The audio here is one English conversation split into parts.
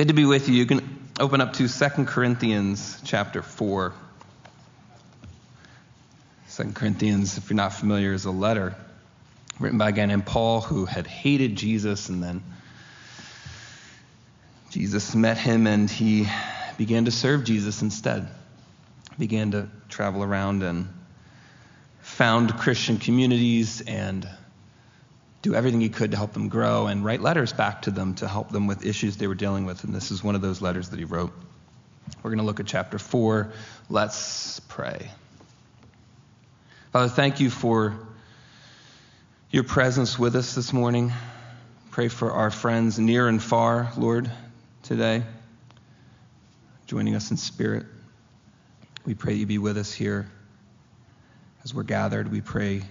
Good to be with you. You can open up to 2 Corinthians chapter 4. 2 Corinthians, if you're not familiar, is a letter written by a guy named Paul who had hated Jesus, and then Jesus met him and he began to serve Jesus instead. Began to travel around and found Christian communities and do everything he could to help them grow and write letters back to them to help them with issues they were dealing with. And this is one of those letters that he wrote. We're going to look at chapter 4. Let's pray. Father, thank you for your presence with us this morning. Pray for our friends near and far, Lord, today, joining us in spirit. We pray you be with us here as we're gathered. We pray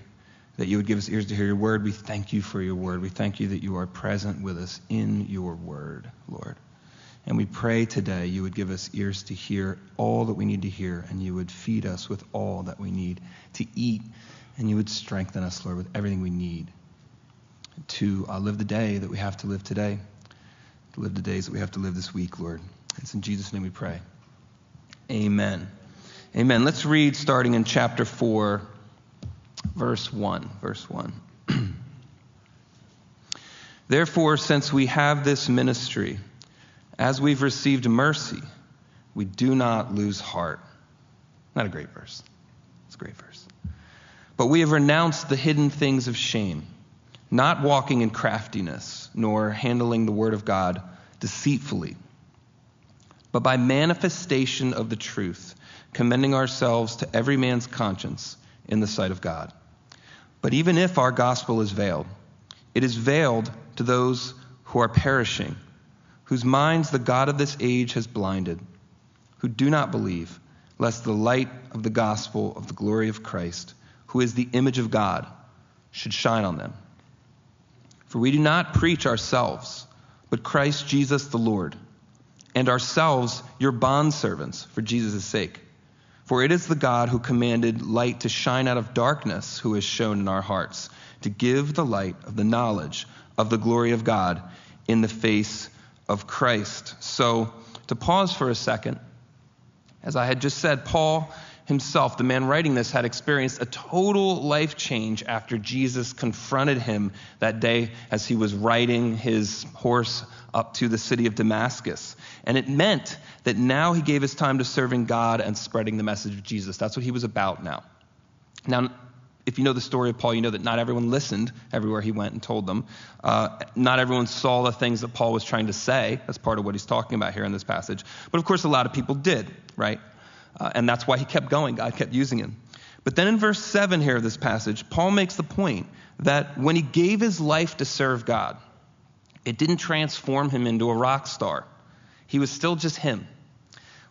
that you would give us ears to hear your word. We thank you for your word. We thank you that you are present with us in your word, Lord. And we pray today you would give us ears to hear all that we need to hear, and you would feed us with all that we need to eat, and you would strengthen us, Lord, with everything we need to uh, live the day that we have to live today, to live the days that we have to live this week, Lord. It's in Jesus' name we pray. Amen. Amen. Let's read starting in chapter 4 verse 1. Verse 1. Therefore, since we have this ministry, as we've received mercy, we do not lose heart. Not a great verse. It's a great verse. But we have renounced the hidden things of shame, not walking in craftiness, nor handling the word of God deceitfully, but by manifestation of the truth, commending ourselves to every man's conscience in the sight of God. But even if our gospel is veiled, it is veiled to those who are perishing, whose minds the God of this age has blinded, who do not believe, lest the light of the gospel of the glory of Christ, who is the image of God, should shine on them. For we do not preach ourselves, but Christ Jesus the Lord, and ourselves your bondservants for Jesus' sake. For it is the God who commanded light to shine out of darkness who has shown in our hearts to give the light of the knowledge of the glory of God in the face of Christ. So, to pause for a second, as I had just said, Paul himself, the man writing this, had experienced a total life change after Jesus confronted him that day as he was riding his horse up to the city of Damascus. And it meant that now he gave his time to serving God and spreading the message of Jesus. That's what he was about now. Now, if you know the story of Paul, you know that not everyone listened everywhere he went and told them. Uh, not everyone saw the things that Paul was trying to say. That's part of what he's talking about here in this passage. But of course, a lot of people did, right? Uh, and that's why he kept going. God kept using him. But then in verse 7 here of this passage, Paul makes the point that when he gave his life to serve God, it didn't transform him into a rock star. He was still just him,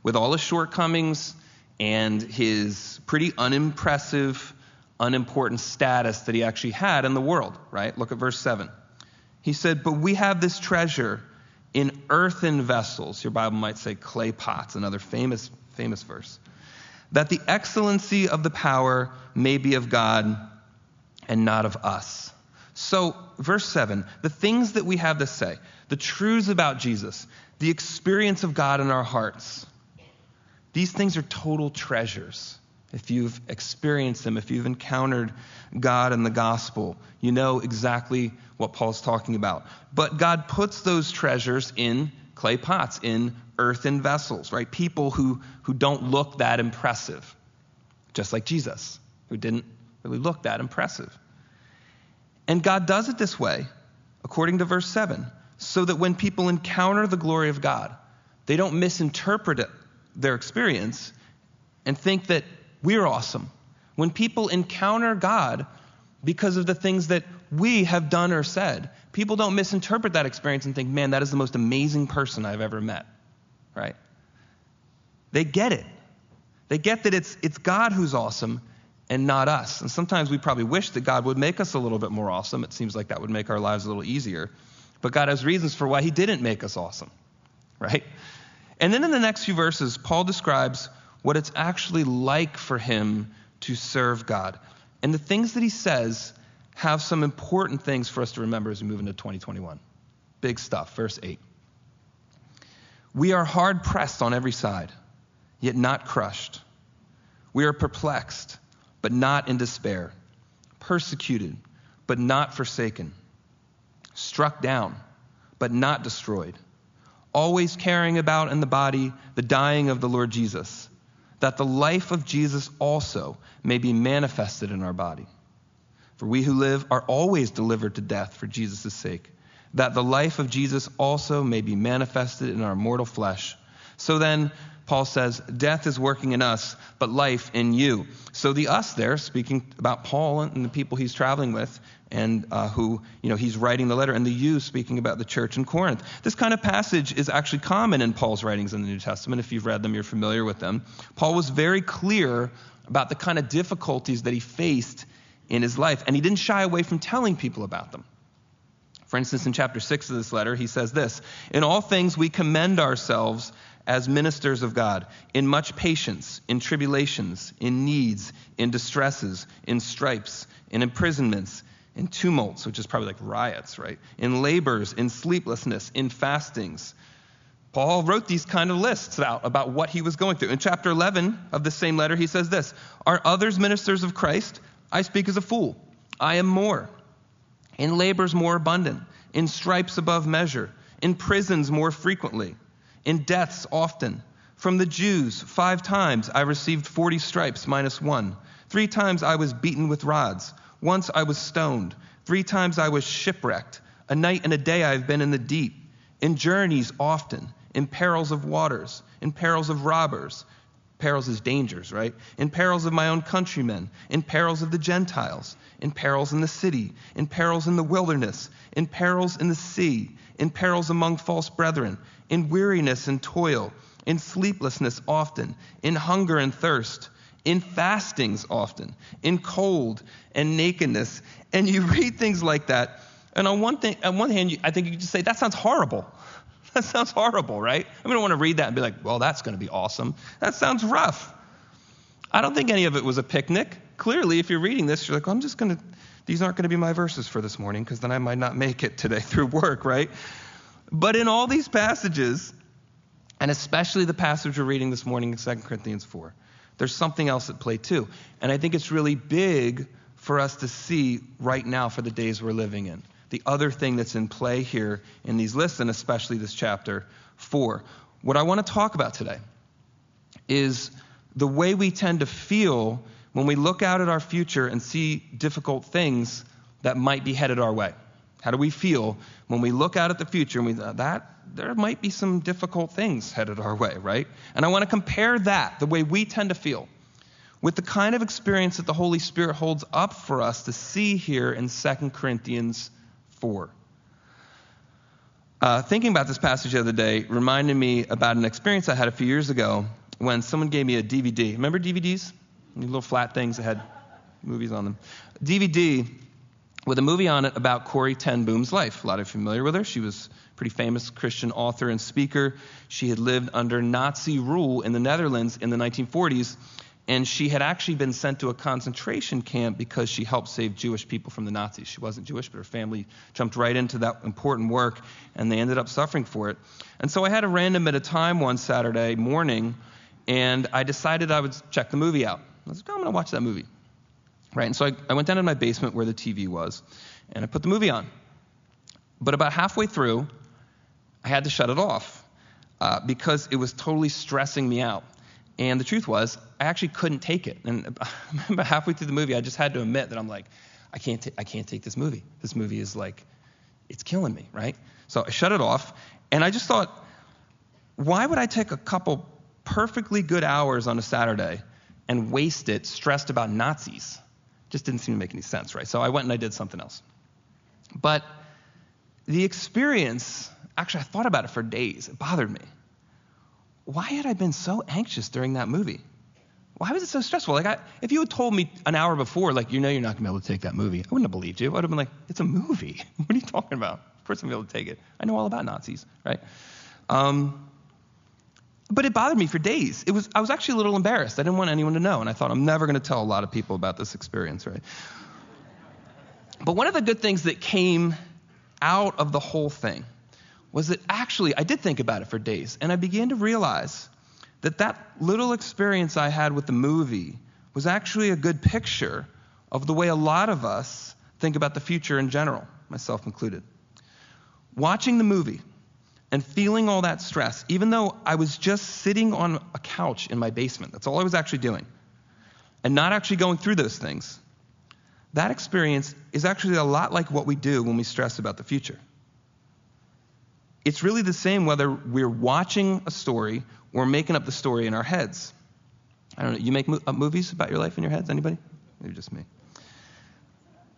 with all his shortcomings and his pretty unimpressive, unimportant status that he actually had in the world, right? Look at verse 7. He said, But we have this treasure in earthen vessels. Your Bible might say clay pots, another famous, famous verse. That the excellency of the power may be of God and not of us. So, verse 7, the things that we have to say, the truths about Jesus, the experience of God in our hearts. These things are total treasures. If you've experienced them, if you've encountered God and the gospel, you know exactly what Paul's talking about. But God puts those treasures in clay pots, in earthen vessels, right? People who, who don't look that impressive, just like Jesus, who didn't really look that impressive. And God does it this way, according to verse 7 so that when people encounter the glory of God, they don't misinterpret it, their experience and think that we're awesome. When people encounter God because of the things that we have done or said, people don't misinterpret that experience and think, man, that is the most amazing person I've ever met, right? They get it. They get that it's, it's God who's awesome and not us. And sometimes we probably wish that God would make us a little bit more awesome. It seems like that would make our lives a little easier. But God has reasons for why He didn't make us awesome, right? And then in the next few verses, Paul describes what it's actually like for him to serve God. And the things that he says have some important things for us to remember as we move into 2021. Big stuff. Verse 8. We are hard pressed on every side, yet not crushed. We are perplexed, but not in despair, persecuted, but not forsaken, struck down, but not destroyed, always carrying about in the body the dying of the Lord Jesus, that the life of Jesus also may be manifested in our body. For we who live are always delivered to death for Jesus' sake, that the life of Jesus also may be manifested in our mortal flesh. So then, Paul says, death is working in us, but life in you. So the us there, speaking about Paul and the people he's traveling with, and uh, who you know he's writing the letter, and the you speaking about the church in Corinth. This kind of passage is actually common in Paul's writings in the New Testament. If you've read them, you're familiar with them. Paul was very clear about the kind of difficulties that he faced in his life, and he didn't shy away from telling people about them. For instance, in chapter 6 of this letter, he says this In all things we commend ourselves as ministers of God, in much patience, in tribulations, in needs, in distresses, in stripes, in imprisonments, in tumults, which is probably like riots, right? In labors, in sleeplessness, in fastings. Paul wrote these kind of lists out about what he was going through. In chapter 11 of the same letter, he says this Are others ministers of Christ? I speak as a fool. I am more. In labors more abundant, in stripes above measure, in prisons more frequently in deaths often. From the Jews, five times I received 40 stripes minus one. Three times I was beaten with rods. Once I was stoned. Three times I was shipwrecked. A night and a day I have been in the deep. In journeys often. In perils of waters. In perils of robbers. Perils is dangers, right? In perils of my own countrymen. In perils of the Gentiles. In perils in the city. In perils in the wilderness. In perils in the sea. In perils among false brethren in weariness and toil, in sleeplessness often, in hunger and thirst, in fastings often, in cold and nakedness. And you read things like that, and on one, thing, on one hand, I think you just say, that sounds horrible. That sounds horrible, right? I mean, I don't want to read that and be like, well, that's going to be awesome. That sounds rough. I don't think any of it was a picnic. Clearly, if you're reading this, you're like, well, I'm just going to, these aren't going to be my verses for this morning because then I might not make it today through work, right? But in all these passages, and especially the passage we're reading this morning in 2 Corinthians 4, there's something else at play too. And I think it's really big for us to see right now for the days we're living in. The other thing that's in play here in these lists, and especially this chapter 4. What I want to talk about today is the way we tend to feel when we look out at our future and see difficult things that might be headed our way. How do we feel when we look out at the future and we uh, that there might be some difficult things headed our way, right? And I want to compare that, the way we tend to feel, with the kind of experience that the Holy Spirit holds up for us to see here in 2 Corinthians 4. Uh, thinking about this passage the other day reminded me about an experience I had a few years ago when someone gave me a DVD. Remember DVDs? Little flat things that had movies on them. DVD with a movie on it about Corrie ten Boom's life. A lot of you familiar with her. She was a pretty famous Christian author and speaker. She had lived under Nazi rule in the Netherlands in the 1940s, and she had actually been sent to a concentration camp because she helped save Jewish people from the Nazis. She wasn't Jewish, but her family jumped right into that important work, and they ended up suffering for it. And so I had a random at a time one Saturday morning, and I decided I would check the movie out. I was like, oh, I'm going to watch that movie. Right? And so I, I went down to my basement where the TV was, and I put the movie on. But about halfway through, I had to shut it off uh, because it was totally stressing me out. And the truth was, I actually couldn't take it. And about halfway through the movie, I just had to admit that I'm like, I can't, t- I can't take this movie. This movie is like, it's killing me, right? So I shut it off, and I just thought, why would I take a couple perfectly good hours on a Saturday and waste it stressed about Nazis? Just didn't seem to make any sense, right? So I went and I did something else. But the experience, actually, I thought about it for days. It bothered me. Why had I been so anxious during that movie? Why was it so stressful? Like, I, if you had told me an hour before, like, you know, you're not gonna be able to take that movie, I wouldn't have believed you. I would have been like, it's a movie. what are you talking about? Of course, I'm gonna be able to take it. I know all about Nazis, right? Um, but it bothered me for days. It was, I was actually a little embarrassed. I didn't want anyone to know. And I thought, I'm never going to tell a lot of people about this experience, right? But one of the good things that came out of the whole thing was that actually I did think about it for days, and I began to realize that that little experience I had with the movie was actually a good picture of the way a lot of us think about the future in general, myself included. Watching the movie and feeling all that stress, even though I was just sitting on a couch in my basement, that's all I was actually doing, and not actually going through those things, that experience is actually a lot like what we do when we stress about the future. It's really the same whether we're watching a story or making up the story in our heads. I don't know. You make mo- up movies about your life in your heads? Anybody? Maybe just me.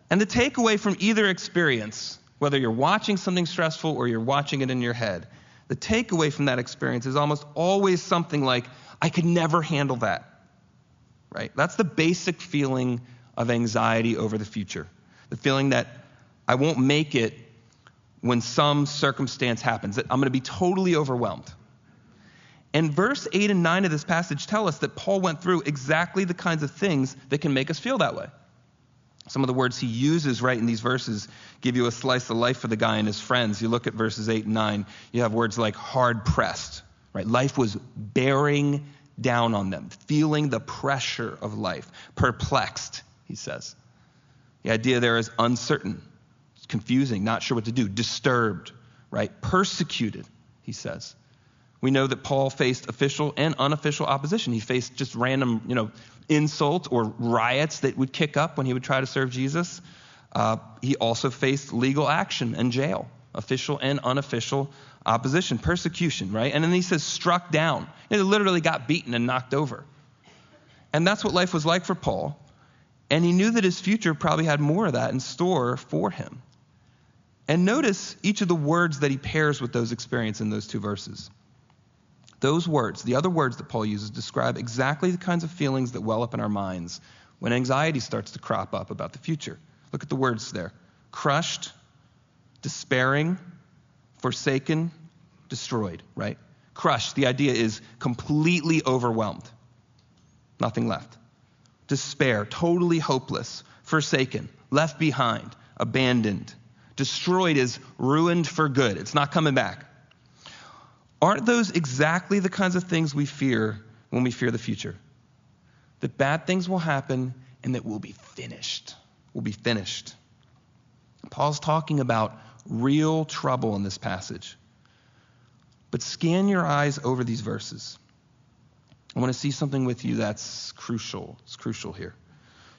And the takeaway from either experience, whether you're watching something stressful or you're watching it in your head, the takeaway from that experience is almost always something like, I could never handle that. Right? That's the basic feeling of anxiety over the future. The feeling that I won't make it when some circumstance happens, that I'm going to be totally overwhelmed. And verse 8 and 9 of this passage tell us that Paul went through exactly the kinds of things that can make us feel that way. Some of the words he uses right in these verses give you a slice of life for the guy and his friends. You look at verses 8 and 9, you have words like hard pressed, right? Life was bearing down on them, feeling the pressure of life. Perplexed, he says. The idea there is uncertain, confusing, not sure what to do, disturbed, right? Persecuted, he says. We know that Paul faced official and unofficial opposition. He faced just random, you know, insults or riots that would kick up when he would try to serve Jesus. Uh, he also faced legal action and jail, official and unofficial opposition, persecution, right? And then he says struck down. He literally got beaten and knocked over. And that's what life was like for Paul. And he knew that his future probably had more of that in store for him. And notice each of the words that he pairs with those experiences in those two verses. Those words, the other words that Paul uses, describe exactly the kinds of feelings that well up in our minds when anxiety starts to crop up about the future. Look at the words there crushed, despairing, forsaken, destroyed, right? Crushed, the idea is completely overwhelmed, nothing left. Despair, totally hopeless, forsaken, left behind, abandoned. Destroyed is ruined for good, it's not coming back. Aren't those exactly the kinds of things we fear when we fear the future? That bad things will happen and that we'll be finished. We'll be finished. Paul's talking about real trouble in this passage. But scan your eyes over these verses. I want to see something with you that's crucial. It's crucial here.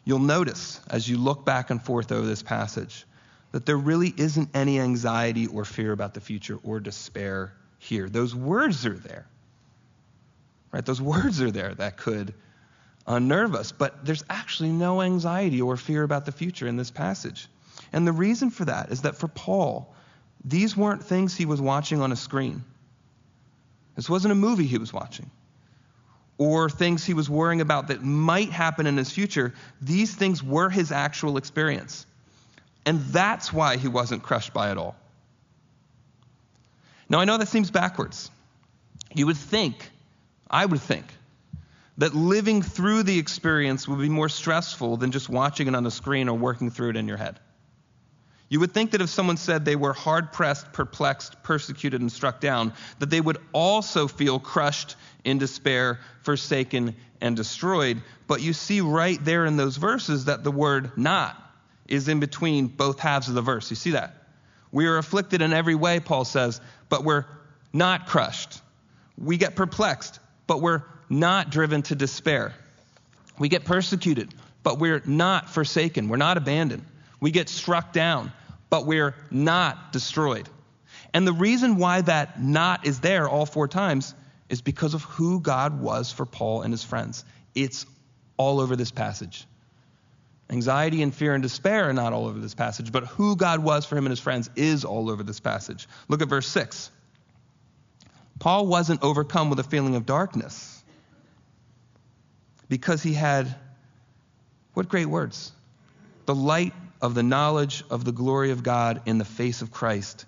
You'll notice as you look back and forth over this passage that there really isn't any anxiety or fear about the future or despair here. Those words are there. Right? Those words are there that could unnerve us, but there's actually no anxiety or fear about the future in this passage. And the reason for that is that for Paul, these weren't things he was watching on a screen. This wasn't a movie he was watching or things he was worrying about that might happen in his future. These things were his actual experience. And that's why he wasn't crushed by it all. Now, I know that seems backwards. You would think, I would think, that living through the experience would be more stressful than just watching it on the screen or working through it in your head. You would think that if someone said they were hard pressed, perplexed, persecuted, and struck down, that they would also feel crushed in despair, forsaken, and destroyed. But you see right there in those verses that the word not is in between both halves of the verse. You see that? We are afflicted in every way, Paul says, but we're not crushed. We get perplexed, but we're not driven to despair. We get persecuted, but we're not forsaken. We're not abandoned. We get struck down, but we're not destroyed. And the reason why that not is there all four times is because of who God was for Paul and his friends. It's all over this passage. Anxiety and fear and despair are not all over this passage, but who God was for him and his friends is all over this passage. Look at verse 6. Paul wasn't overcome with a feeling of darkness because he had, what great words, the light of the knowledge of the glory of God in the face of Christ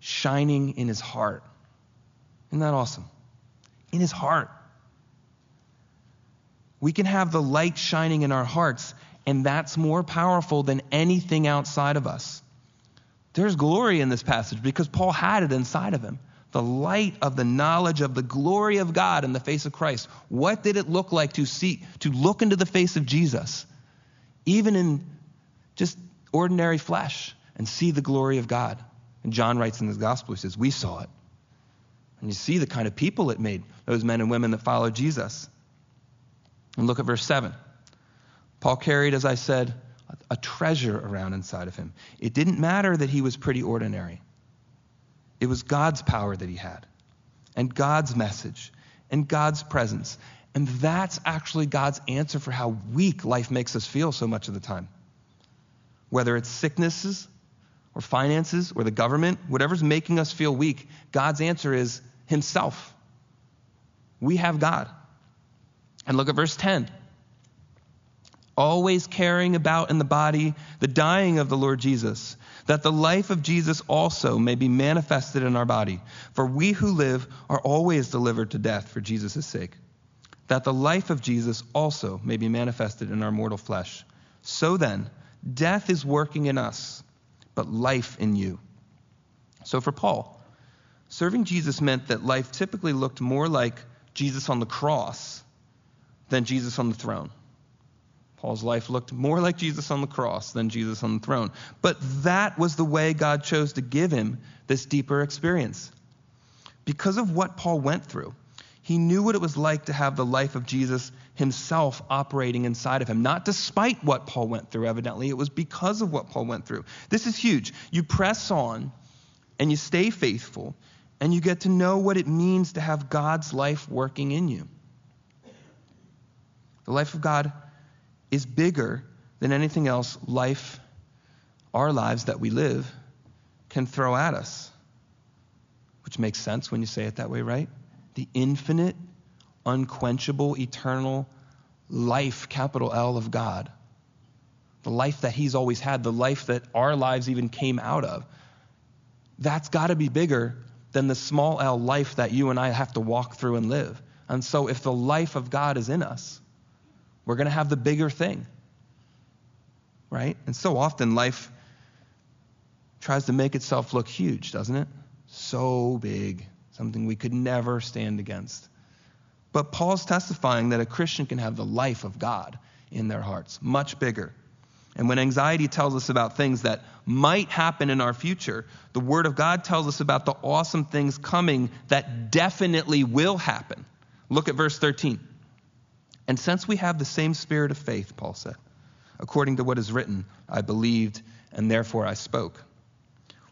shining in his heart. Isn't that awesome? In his heart. We can have the light shining in our hearts and that's more powerful than anything outside of us. There's glory in this passage because Paul had it inside of him. The light of the knowledge of the glory of God in the face of Christ. What did it look like to see, to look into the face of Jesus, even in just ordinary flesh, and see the glory of God? And John writes in his gospel, he says, We saw it. And you see the kind of people it made, those men and women that followed Jesus. And look at verse 7. Paul carried, as I said, a treasure around inside of him. It didn't matter that he was pretty ordinary, it was God's power that he had, and God's message, and God's presence. And that's actually God's answer for how weak life makes us feel so much of the time. Whether it's sicknesses or finances or the government, whatever's making us feel weak, God's answer is Himself. We have God. And look at verse 10 always carrying about in the body the dying of the Lord Jesus, that the life of Jesus also may be manifested in our body. For we who live are always delivered to death for Jesus' sake, that the life of Jesus also may be manifested in our mortal flesh. So then, death is working in us, but life in you. So for Paul, serving Jesus meant that life typically looked more like Jesus on the cross than Jesus on the throne. Paul's life looked more like Jesus on the cross than Jesus on the throne. But that was the way God chose to give him this deeper experience. Because of what Paul went through, he knew what it was like to have the life of Jesus himself operating inside of him. Not despite what Paul went through, evidently, it was because of what Paul went through. This is huge. You press on and you stay faithful, and you get to know what it means to have God's life working in you. The life of God is bigger than anything else life, our lives that we live, can throw at us. Which makes sense when you say it that way, right? The infinite, unquenchable, eternal life, capital L, of God. The life that He's always had, the life that our lives even came out of. That's got to be bigger than the small L life that you and I have to walk through and live. And so, if the life of God is in us, we're going to have the bigger thing. Right? And so often life tries to make itself look huge, doesn't it? So big, something we could never stand against. But Paul's testifying that a Christian can have the life of God in their hearts, much bigger. And when anxiety tells us about things that might happen in our future, the Word of God tells us about the awesome things coming that definitely will happen. Look at verse 13. And since we have the same spirit of faith, Paul said, according to what is written, I believed and therefore I spoke.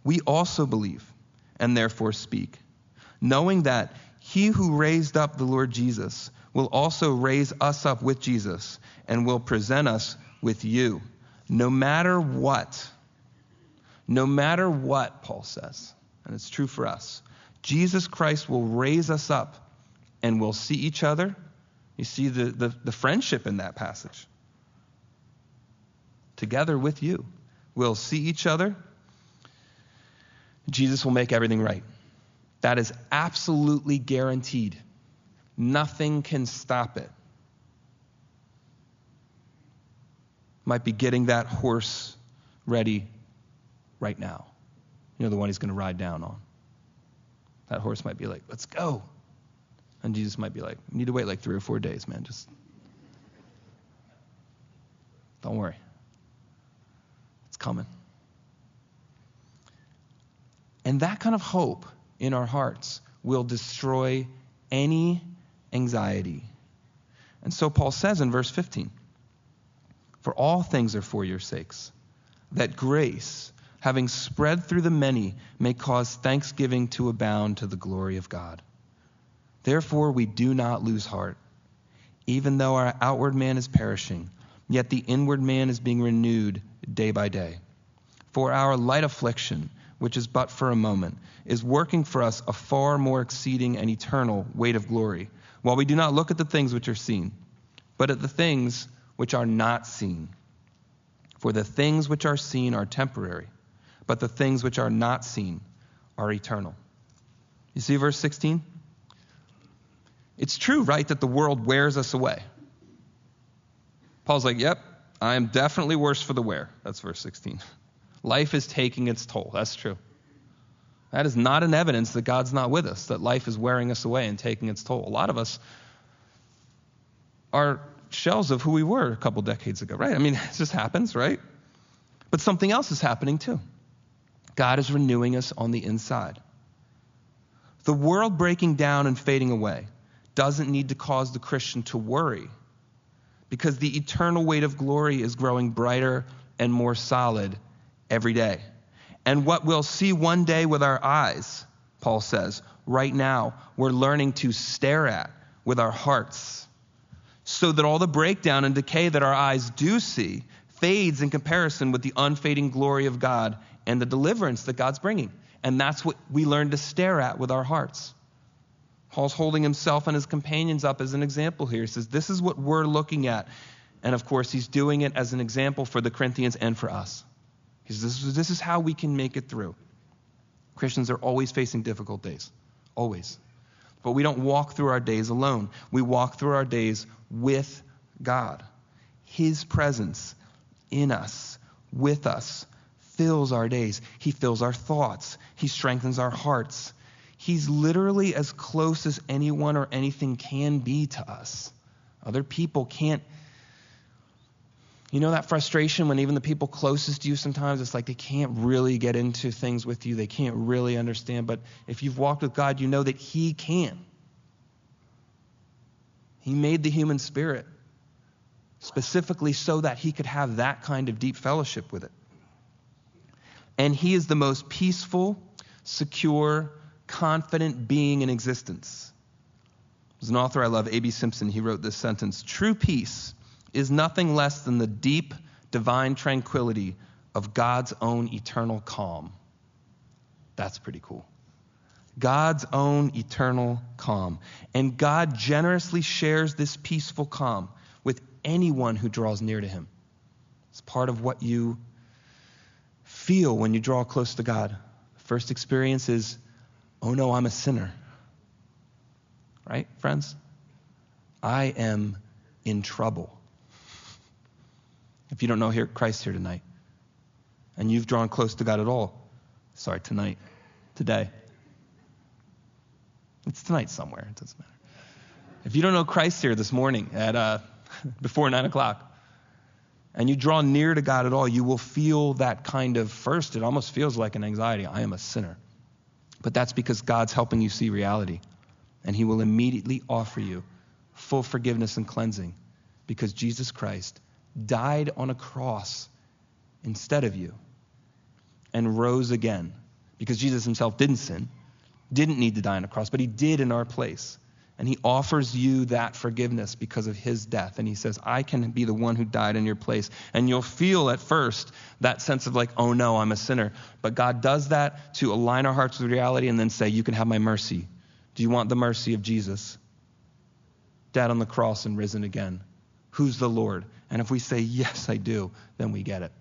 We also believe and therefore speak, knowing that he who raised up the Lord Jesus will also raise us up with Jesus and will present us with you. No matter what, no matter what, Paul says, and it's true for us, Jesus Christ will raise us up and we'll see each other you see the, the, the friendship in that passage. Together with you, we'll see each other. Jesus will make everything right. That is absolutely guaranteed. Nothing can stop it. Might be getting that horse ready right now. You know, the one he's going to ride down on. That horse might be like, let's go. And Jesus might be like, you need to wait like three or four days, man. Just don't worry. It's coming. And that kind of hope in our hearts will destroy any anxiety. And so Paul says in verse 15 For all things are for your sakes, that grace, having spread through the many, may cause thanksgiving to abound to the glory of God. Therefore, we do not lose heart. Even though our outward man is perishing, yet the inward man is being renewed day by day. For our light affliction, which is but for a moment, is working for us a far more exceeding and eternal weight of glory, while we do not look at the things which are seen, but at the things which are not seen. For the things which are seen are temporary, but the things which are not seen are eternal. You see verse 16? It's true, right, that the world wears us away. Paul's like, yep, I am definitely worse for the wear. That's verse 16. Life is taking its toll. That's true. That is not an evidence that God's not with us, that life is wearing us away and taking its toll. A lot of us are shells of who we were a couple decades ago, right? I mean, it just happens, right? But something else is happening too. God is renewing us on the inside. The world breaking down and fading away doesn't need to cause the Christian to worry because the eternal weight of glory is growing brighter and more solid every day. And what we'll see one day with our eyes, Paul says, right now, we're learning to stare at with our hearts so that all the breakdown and decay that our eyes do see fades in comparison with the unfading glory of God and the deliverance that God's bringing. And that's what we learn to stare at with our hearts. Paul's holding himself and his companions up as an example here. He says, This is what we're looking at. And of course, he's doing it as an example for the Corinthians and for us. He says, This, this is how we can make it through. Christians are always facing difficult days, always. But we don't walk through our days alone. We walk through our days with God. His presence in us, with us, fills our days. He fills our thoughts. He strengthens our hearts. He's literally as close as anyone or anything can be to us. Other people can't. You know that frustration when even the people closest to you sometimes it's like they can't really get into things with you. They can't really understand. But if you've walked with God, you know that He can. He made the human spirit specifically so that He could have that kind of deep fellowship with it. And he is the most peaceful, secure, confident being in existence. There's an author I love, A.B. Simpson. He wrote this sentence True peace is nothing less than the deep, divine tranquility of God's own eternal calm. That's pretty cool. God's own eternal calm. And God generously shares this peaceful calm with anyone who draws near to him. It's part of what you feel when you draw close to God. First experience is, oh no, I'm a sinner. Right, friends? I am in trouble. If you don't know here, Christ here tonight, and you've drawn close to God at all, sorry, tonight, today. It's tonight somewhere. It doesn't matter. If you don't know Christ here this morning at uh, before nine o'clock, and you draw near to God at all, you will feel that kind of first, it almost feels like an anxiety. I am a sinner. But that's because God's helping you see reality. And He will immediately offer you full forgiveness and cleansing because Jesus Christ died on a cross instead of you and rose again because Jesus Himself didn't sin, didn't need to die on a cross, but He did in our place. And he offers you that forgiveness because of his death. And he says, I can be the one who died in your place. And you'll feel at first that sense of like, oh no, I'm a sinner. But God does that to align our hearts with reality and then say, you can have my mercy. Do you want the mercy of Jesus? Dead on the cross and risen again. Who's the Lord? And if we say, yes, I do, then we get it.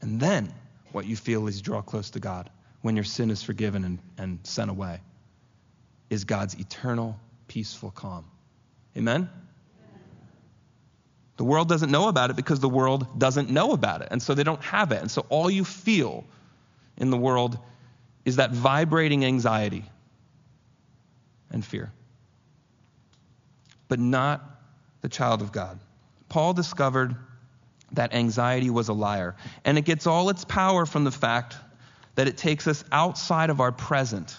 And then what you feel is draw close to God when your sin is forgiven and, and sent away is God's eternal peaceful calm. Amen? The world doesn't know about it because the world doesn't know about it. And so they don't have it. And so all you feel in the world is that vibrating anxiety and fear. But not the child of God. Paul discovered that anxiety was a liar. And it gets all its power from the fact that it takes us outside of our present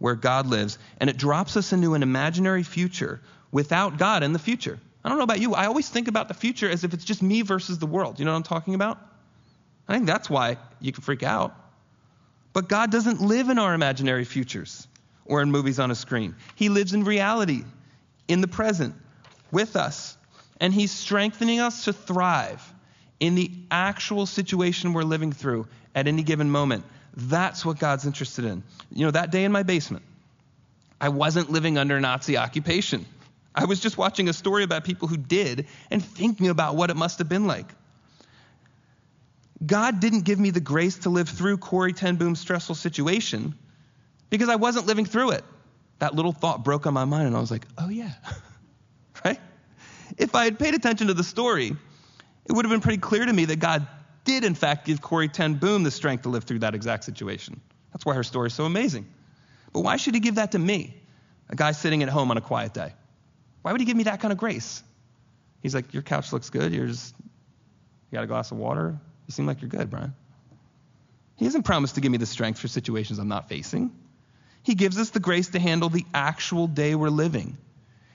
where God lives, and it drops us into an imaginary future without God in the future. I don't know about you. I always think about the future as if it's just me versus the world. You know what I'm talking about? I think that's why you can freak out. But God doesn't live in our imaginary futures or in movies on a screen. He lives in reality, in the present, with us. And He's strengthening us to thrive in the actual situation we're living through at any given moment. That's what God's interested in. You know, that day in my basement, I wasn't living under Nazi occupation. I was just watching a story about people who did and thinking about what it must have been like. God didn't give me the grace to live through Corrie ten Boom's stressful situation because I wasn't living through it. That little thought broke on my mind, and I was like, oh, yeah. right? If I had paid attention to the story, it would have been pretty clear to me that God did, in fact, give Corrie ten Boom the strength to live through that exact situation. That's why her story is so amazing. But why should he give that to me, a guy sitting at home on a quiet day? Why would he give me that kind of grace? He's like, Your couch looks good. You're just, you got a glass of water. You seem like you're good, Brian. He hasn't promised to give me the strength for situations I'm not facing. He gives us the grace to handle the actual day we're living.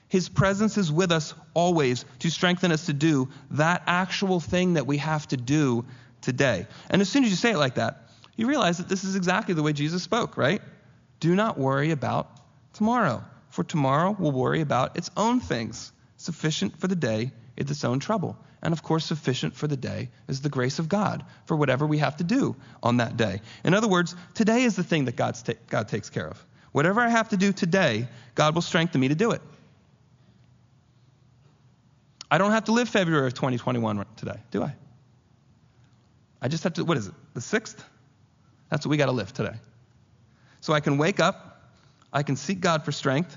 His presence is with us always to strengthen us to do that actual thing that we have to do today. And as soon as you say it like that, you realize that this is exactly the way Jesus spoke, right? Do not worry about tomorrow, for tomorrow will worry about its own things. Sufficient for the day is its own trouble. And of course, sufficient for the day is the grace of God for whatever we have to do on that day. In other words, today is the thing that God's ta- God takes care of. Whatever I have to do today, God will strengthen me to do it. I don't have to live February of 2021 today, do I? I just have to, what is it, the 6th? That's what we got to live today. So I can wake up, I can seek God for strength,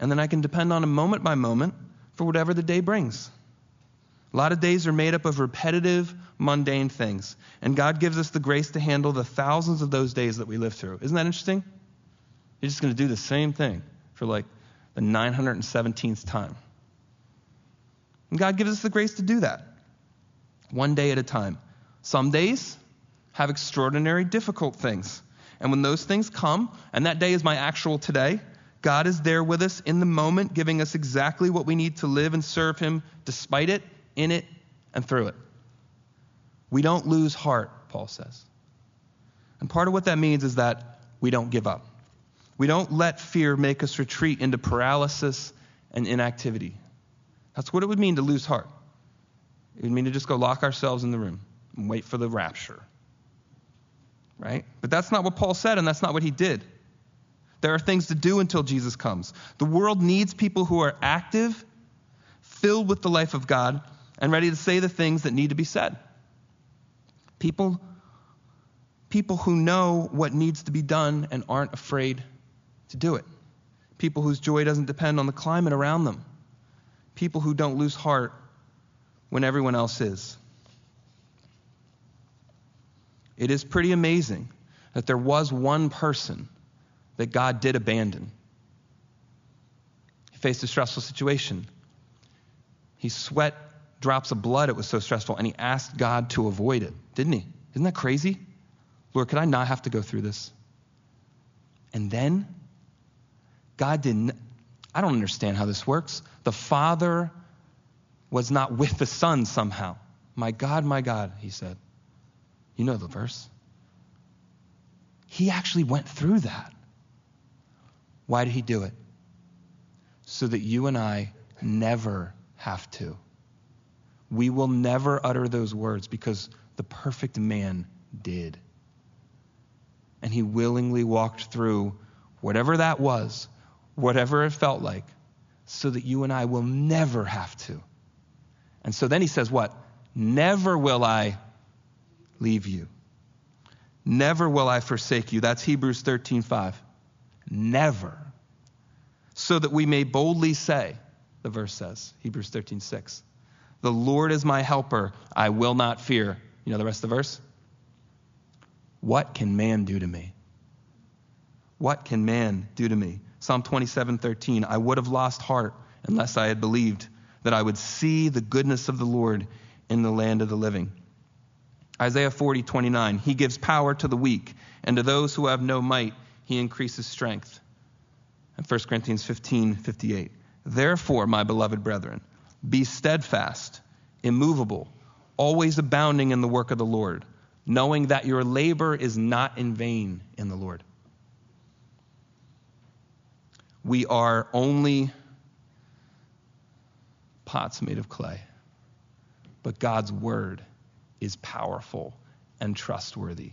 and then I can depend on Him moment by moment for whatever the day brings. A lot of days are made up of repetitive, mundane things. And God gives us the grace to handle the thousands of those days that we live through. Isn't that interesting? You're just going to do the same thing for like the 917th time. And God gives us the grace to do that, one day at a time. Some days have extraordinary, difficult things. And when those things come, and that day is my actual today, God is there with us in the moment, giving us exactly what we need to live and serve Him despite it, in it, and through it. We don't lose heart, Paul says. And part of what that means is that we don't give up. We don't let fear make us retreat into paralysis and inactivity. That's what it would mean to lose heart. It would mean to just go lock ourselves in the room and wait for the rapture. Right? But that's not what Paul said, and that's not what he did. There are things to do until Jesus comes. The world needs people who are active, filled with the life of God, and ready to say the things that need to be said. People, people who know what needs to be done and aren't afraid to do it. People whose joy doesn't depend on the climate around them people who don't lose heart when everyone else is. It is pretty amazing that there was one person that God did abandon. He faced a stressful situation. He sweat drops of blood, it was so stressful, and he asked God to avoid it, didn't he? Isn't that crazy? Lord, could I not have to go through this? And then God didn't I don't understand how this works. The Father was not with the Son somehow. My God, my God, he said. You know the verse. He actually went through that. Why did he do it? So that you and I never have to. We will never utter those words because the perfect man did. And he willingly walked through whatever that was whatever it felt like, so that you and I will never have to. And so then he says, What? Never will I leave you. Never will I forsake you. That's Hebrews 13 5. Never. So that we may boldly say, the verse says, Hebrews 13 6. The Lord is my helper. I will not fear. You know the rest of the verse? What can man do to me? What can man do to me? Psalm 27:13, I would have lost heart unless I had believed that I would see the goodness of the Lord in the land of the living. Isaiah 40:29, He gives power to the weak, and to those who have no might, he increases strength. And 1 Corinthians 15:58, Therefore, my beloved brethren, be steadfast, immovable, always abounding in the work of the Lord, knowing that your labor is not in vain in the Lord. We are only pots made of clay. But God's word is powerful and trustworthy.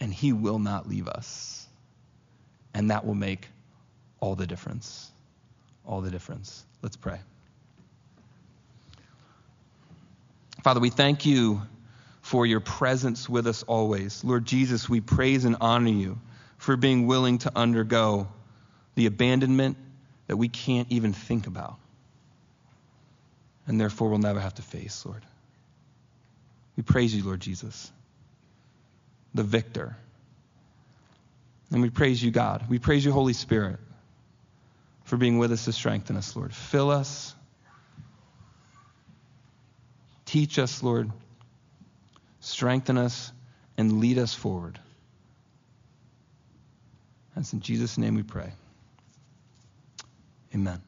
And He will not leave us. And that will make all the difference. All the difference. Let's pray. Father, we thank you for your presence with us always. Lord Jesus, we praise and honor you for being willing to undergo the abandonment that we can't even think about. And therefore, we'll never have to face, Lord. We praise you, Lord Jesus, the victor. And we praise you, God. We praise you, Holy Spirit, for being with us to strengthen us, Lord. Fill us. Teach us, Lord. Strengthen us and lead us forward. And in Jesus' name we pray. Amen.